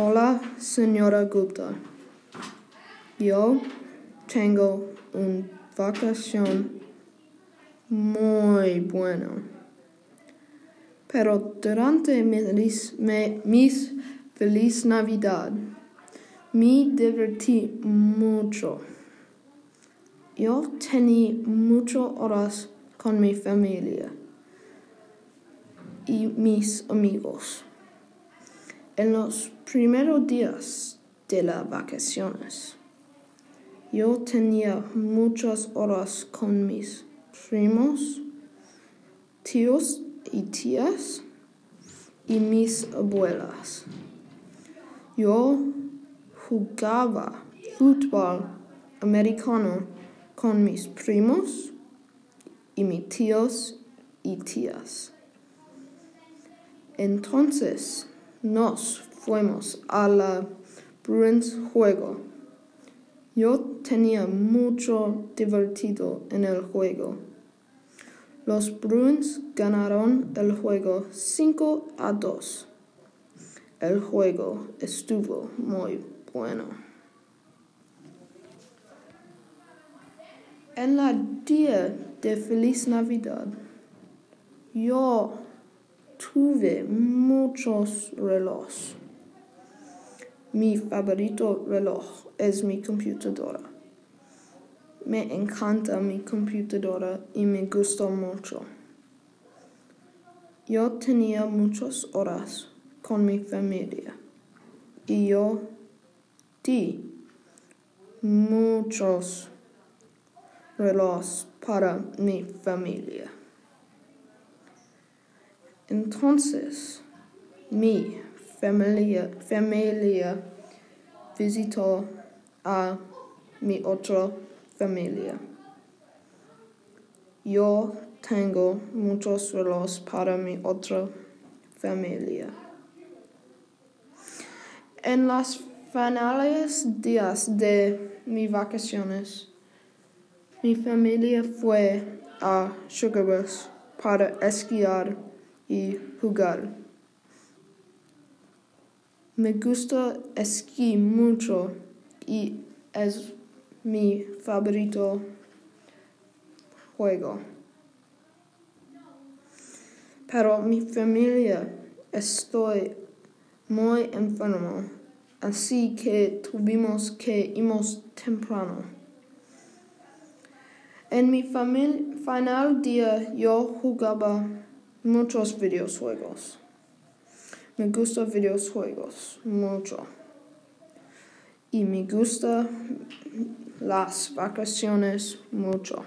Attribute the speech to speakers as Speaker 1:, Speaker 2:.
Speaker 1: Hola, señora Gupta. Yo tengo una vacación muy buena. Pero durante mis, mis feliz Navidad me divertí mucho. Yo tenía muchas horas con mi familia y mis amigos. En los primeros días de las vacaciones, yo tenía muchas horas con mis primos, tíos y tías y mis abuelas. Yo jugaba fútbol americano con mis primos y mis tíos y tías. Entonces nos fuimos a la Bruins juego. Yo tenía mucho divertido en el juego. Los Bruins ganaron el juego 5 a 2. El juego estuvo muy bueno. En la día de feliz Navidad, yo tuve muchos relojes. Mi favorito reloj es mi computadora. Me encanta mi computadora y me gustó mucho. Yo tenía muchas horas con mi familia y yo di muchos relojes para mi familia. Entonces, mi familia, familia visitó a mi otra familia. Yo tengo muchos relojes para mi otra familia. En las finales días de mis vacaciones, mi familia fue a Sugarbush para esquiar y jugar. Me gusta esquí mucho y es mi favorito juego. Pero mi familia estoy muy enfermo, así que tuvimos que irnos temprano. En mi final día yo jugaba muchos videojuegos. Me gustan videojuegos mucho. Y me gustan las vacaciones mucho.